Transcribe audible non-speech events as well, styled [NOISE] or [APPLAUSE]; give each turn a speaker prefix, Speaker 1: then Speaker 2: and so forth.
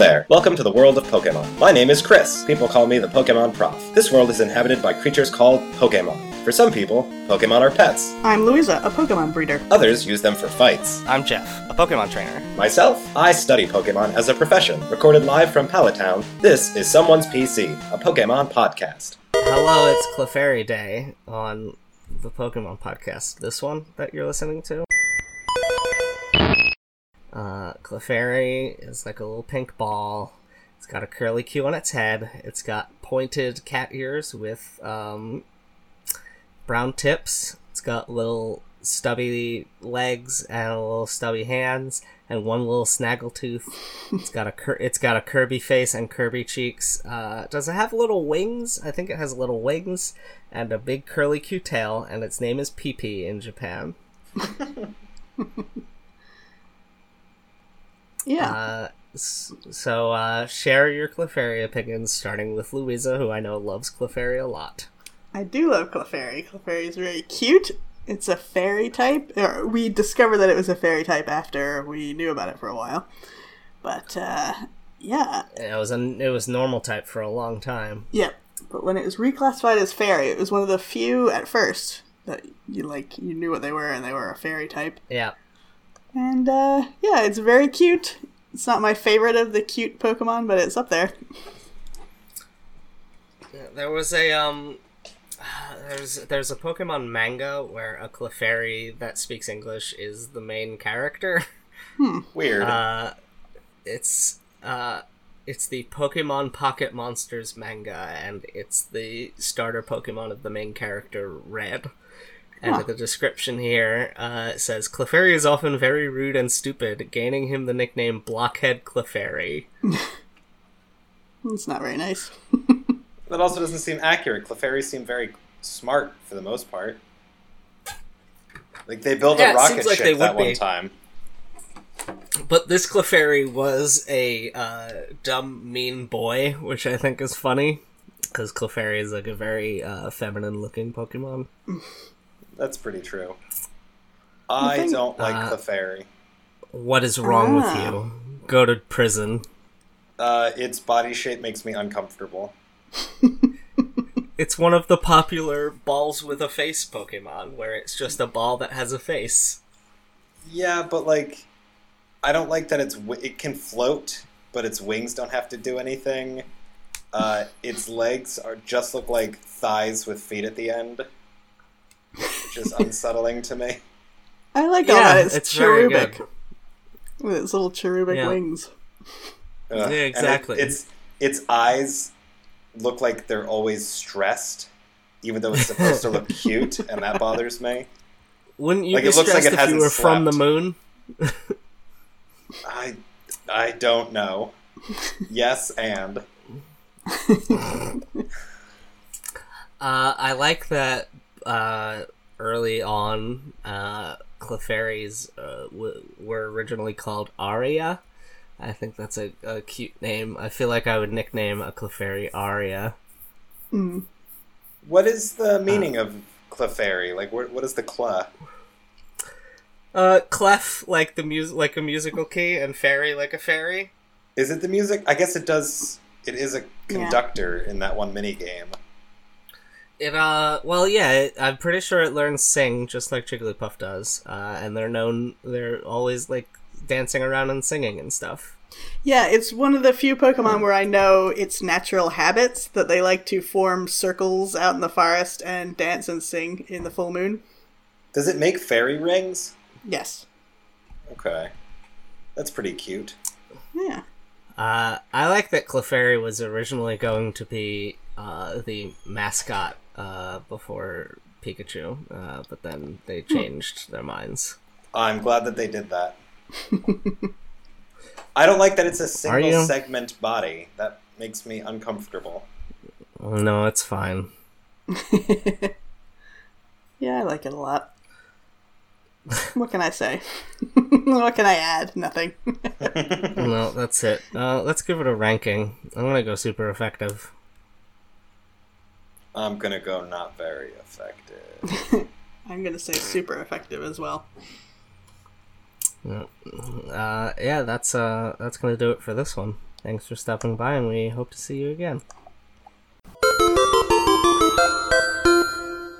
Speaker 1: Welcome to the world of Pokemon. My name is Chris. People call me the Pokemon Prof. This world is inhabited by creatures called Pokemon. For some people, Pokemon are pets.
Speaker 2: I'm Louisa, a Pokemon breeder.
Speaker 1: Others use them for fights.
Speaker 3: I'm Jeff, a Pokemon trainer.
Speaker 1: Myself, I study Pokemon as a profession. Recorded live from Pallet Town, this is Someone's PC, a Pokemon podcast.
Speaker 3: Hello, it's Clefairy Day on the Pokemon podcast. This one that you're listening to. Clefairy is like a little pink ball. It's got a curly Q on its head. It's got pointed cat ears with um, brown tips. It's got little stubby legs and a little stubby hands and one little snaggletooth. It's got a cur- it's got a Kirby face and Kirby cheeks. Uh, does it have little wings? I think it has little wings and a big curly Q tail, and its name is Pippi in Japan. [LAUGHS]
Speaker 2: Yeah.
Speaker 3: Uh, so uh, share your Clefairy opinions, starting with Louisa, who I know loves Clefairy a lot.
Speaker 2: I do love Clefairy. Clefairy is very cute. It's a fairy type. We discovered that it was a fairy type after we knew about it for a while. But uh, yeah,
Speaker 3: It was a it was normal type for a long time.
Speaker 2: yeah. But when it was reclassified as fairy, it was one of the few at first that you like you knew what they were and they were a fairy type.
Speaker 3: Yeah,
Speaker 2: And uh, yeah, it's very cute. It's not my favorite of the cute Pokemon, but it's up there.
Speaker 3: there was a um. [SIGHS] There's there's a Pokemon manga where a Clefairy that speaks English is the main character. [LAUGHS]
Speaker 1: Weird.
Speaker 3: Uh, it's uh, it's the Pokemon Pocket Monsters manga, and it's the starter Pokemon of the main character, Red. And
Speaker 2: Huh.
Speaker 3: the description here uh, says Clefairy is often very rude and stupid, gaining him the nickname Blockhead Clefairy. [LAUGHS]
Speaker 2: It's not very nice. [LAUGHS]
Speaker 1: that also doesn't seem accurate. Clefairy seem very smart for the most part. Like they built
Speaker 3: Yeah,
Speaker 1: a
Speaker 3: it
Speaker 1: rocket
Speaker 3: seems like
Speaker 1: ship
Speaker 3: they
Speaker 1: that one
Speaker 3: be.
Speaker 1: time.
Speaker 3: But this Clefairy was a uh, dumb, mean boy, which I think is funny. Because Clefairy is like a very uh, feminine looking Pokemon. [LAUGHS]
Speaker 1: That's pretty true. I
Speaker 2: thing-
Speaker 1: don't like
Speaker 3: Uh,
Speaker 1: fairy.
Speaker 3: What is wrong
Speaker 2: Ah.
Speaker 3: with you? Go to prison.
Speaker 1: Uh, its body shape makes me uncomfortable.
Speaker 3: It's one of the popular balls with a face Pokemon, where it's just a ball that has a face.
Speaker 1: Yeah, but like, I don't like that it's wi- it can float, but its wings don't have to do anything. Uh, its legs are just look like thighs with feet at the end, which is unsettling to me.
Speaker 2: I like all that. It's,
Speaker 3: it's very
Speaker 2: cherubic.
Speaker 3: good.
Speaker 2: With its little cherubic
Speaker 3: Yeah.
Speaker 2: wings.
Speaker 1: Ugh.
Speaker 3: Yeah,
Speaker 1: And it-
Speaker 3: exactly.
Speaker 1: its its eyes look like they're always stressed, even though it's supposed to look [LAUGHS] cute, and that bothers me.
Speaker 3: Wouldn't you
Speaker 1: Like,
Speaker 3: be
Speaker 1: it looks like
Speaker 3: stressed
Speaker 1: it
Speaker 3: if you
Speaker 1: hasn't
Speaker 3: were from the
Speaker 1: slept.
Speaker 3: moon?
Speaker 1: I I don't know. [LAUGHS] Yes, and
Speaker 3: Uh, I like that uh, early on, uh, Clefairies uh, w- were originally called Aria. I think that's a, a cute name. I feel like I would nickname a Clefairy Aria.
Speaker 1: what is the meaning of Clefairy? Like, what what is the cla?
Speaker 3: Uh, Clef like the mus- like a musical key, and Fairy like a fairy.
Speaker 1: Is it the music? I guess it does. It is a conductor in that one mini game.
Speaker 3: It uh, well, yeah, it, I'm pretty sure it learns sing just like Jigglypuff does. Uh, and they're known, they're always like dancing around and singing and stuff.
Speaker 2: Yeah, it's one of the few Pokemon where I know its natural habits that they like to form circles out in the forest and dance and sing in the full moon.
Speaker 1: Does it make fairy rings?
Speaker 2: Yes.
Speaker 1: Okay, that's pretty cute.
Speaker 2: Yeah.
Speaker 3: Uh, I like that Clefairy was originally going to be uh, the mascot uh, before Pikachu, uh, but then they changed their minds.
Speaker 1: I'm glad that they did that. I don't like that it's a single segment body. That makes me uncomfortable.
Speaker 3: No, it's fine. [LAUGHS]
Speaker 2: Yeah, I like it a lot. what can I say? [LAUGHS] what can I add? Nothing. [LAUGHS]
Speaker 3: no, that's it. Uh, let's give it a ranking. I'm gonna go super effective.
Speaker 1: I'm gonna go not very effective. [LAUGHS]
Speaker 2: I'm gonna say super effective as well.
Speaker 3: Uh, yeah, that's uh, that's gonna do it for this one. Thanks for stopping by, and we hope to see you again.